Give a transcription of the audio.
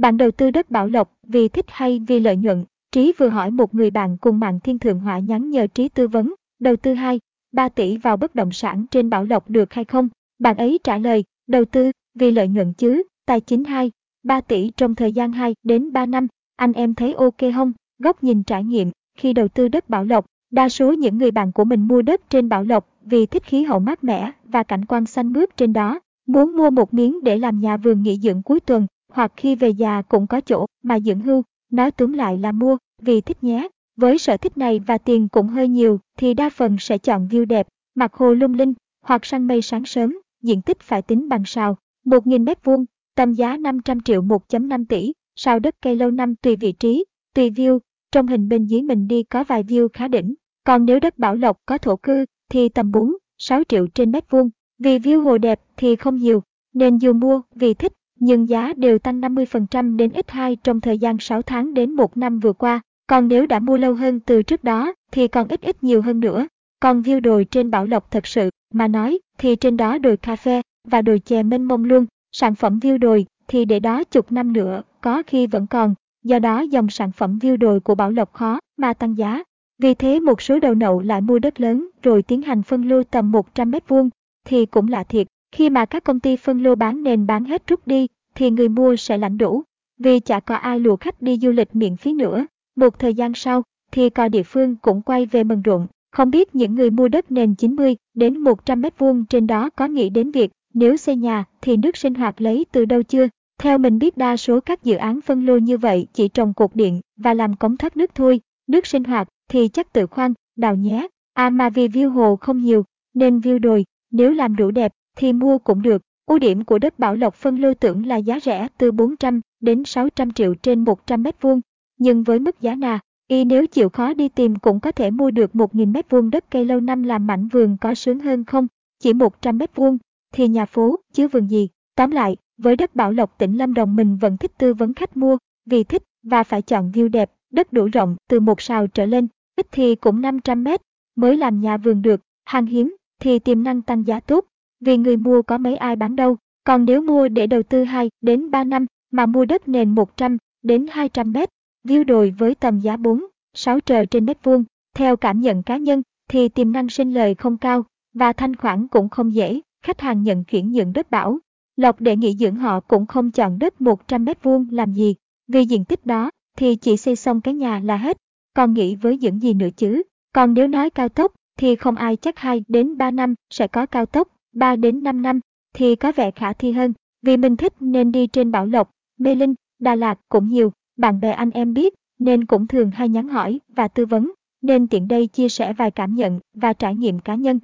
Bạn đầu tư đất Bảo Lộc vì thích hay vì lợi nhuận? Trí vừa hỏi một người bạn cùng mạng thiên thượng hỏa nhắn nhờ Trí tư vấn, đầu tư 2, 3 tỷ vào bất động sản trên Bảo Lộc được hay không? Bạn ấy trả lời, đầu tư, vì lợi nhuận chứ, tài chính 2, 3 tỷ trong thời gian 2 đến 3 năm, anh em thấy ok không? Góc nhìn trải nghiệm, khi đầu tư đất Bảo Lộc, đa số những người bạn của mình mua đất trên Bảo Lộc vì thích khí hậu mát mẻ và cảnh quan xanh mướt trên đó, muốn mua một miếng để làm nhà vườn nghỉ dưỡng cuối tuần, hoặc khi về già cũng có chỗ mà dưỡng hưu, nói túm lại là mua, vì thích nhé. Với sở thích này và tiền cũng hơi nhiều thì đa phần sẽ chọn view đẹp, mặt hồ lung linh, hoặc săn mây sáng sớm, diện tích phải tính bằng sào, 1.000 mét vuông, tầm giá 500 triệu 1.5 tỷ, sào đất cây lâu năm tùy vị trí, tùy view, trong hình bên dưới mình đi có vài view khá đỉnh. Còn nếu đất Bảo Lộc có thổ cư thì tầm 4, 6 triệu trên mét vuông. Vì view hồ đẹp thì không nhiều, nên dù mua vì thích, nhưng giá đều tăng 50% đến ít 2 trong thời gian 6 tháng đến 1 năm vừa qua. Còn nếu đã mua lâu hơn từ trước đó, thì còn ít ít nhiều hơn nữa. Còn view đồi trên Bảo Lộc thật sự, mà nói, thì trên đó đồi cà phê và đồi chè mênh mông luôn. Sản phẩm view đồi, thì để đó chục năm nữa, có khi vẫn còn. Do đó dòng sản phẩm view đồi của Bảo Lộc khó mà tăng giá. Vì thế một số đầu nậu lại mua đất lớn, rồi tiến hành phân lô tầm 100 mét vuông, thì cũng lạ thiệt. Khi mà các công ty phân lô bán nền bán hết rút đi thì người mua sẽ lãnh đủ. Vì chả có ai lùa khách đi du lịch miễn phí nữa. Một thời gian sau thì cò địa phương cũng quay về mần ruộng. Không biết những người mua đất nền 90 đến 100 mét vuông trên đó có nghĩ đến việc nếu xây nhà thì nước sinh hoạt lấy từ đâu chưa? Theo mình biết đa số các dự án phân lô như vậy chỉ trồng cột điện và làm cống thoát nước thôi. Nước sinh hoạt thì chắc tự khoan, đào nhé. À mà vì view hồ không nhiều, nên view đồi, nếu làm đủ đẹp thì mua cũng được. Ưu điểm của đất Bảo Lộc phân lô tưởng là giá rẻ từ 400 đến 600 triệu trên 100 mét vuông. Nhưng với mức giá nà, y nếu chịu khó đi tìm cũng có thể mua được 1.000 mét vuông đất cây lâu năm làm mảnh vườn có sướng hơn không? Chỉ 100 mét vuông thì nhà phố chứ vườn gì. Tóm lại, với đất Bảo Lộc tỉnh Lâm Đồng mình vẫn thích tư vấn khách mua, vì thích và phải chọn view đẹp, đất đủ rộng từ một sào trở lên, ít thì cũng 500 mét mới làm nhà vườn được, hàng hiếm thì tiềm năng tăng giá tốt, vì người mua có mấy ai bán đâu. Còn nếu mua để đầu tư 2 đến 3 năm mà mua đất nền 100 đến 200 mét, view đồi với tầm giá 4, 6 trời trên mét vuông, theo cảm nhận cá nhân thì tiềm năng sinh lời không cao và thanh khoản cũng không dễ. Khách hàng nhận chuyển nhượng đất bảo, Lộc để nghỉ dưỡng họ cũng không chọn đất 100 mét vuông làm gì, vì diện tích đó thì chỉ xây xong cái nhà là hết, còn nghĩ với những gì nữa chứ. Còn nếu nói cao tốc thì không ai chắc 2 đến 3 năm sẽ có cao tốc, 3 đến 5 năm thì có vẻ khả thi hơn. Vì mình thích nên đi trên Bảo Lộc, Mê Linh, Đà Lạt cũng nhiều, bạn bè anh em biết nên cũng thường hay nhắn hỏi và tư vấn, nên tiện đây chia sẻ vài cảm nhận và trải nghiệm cá nhân.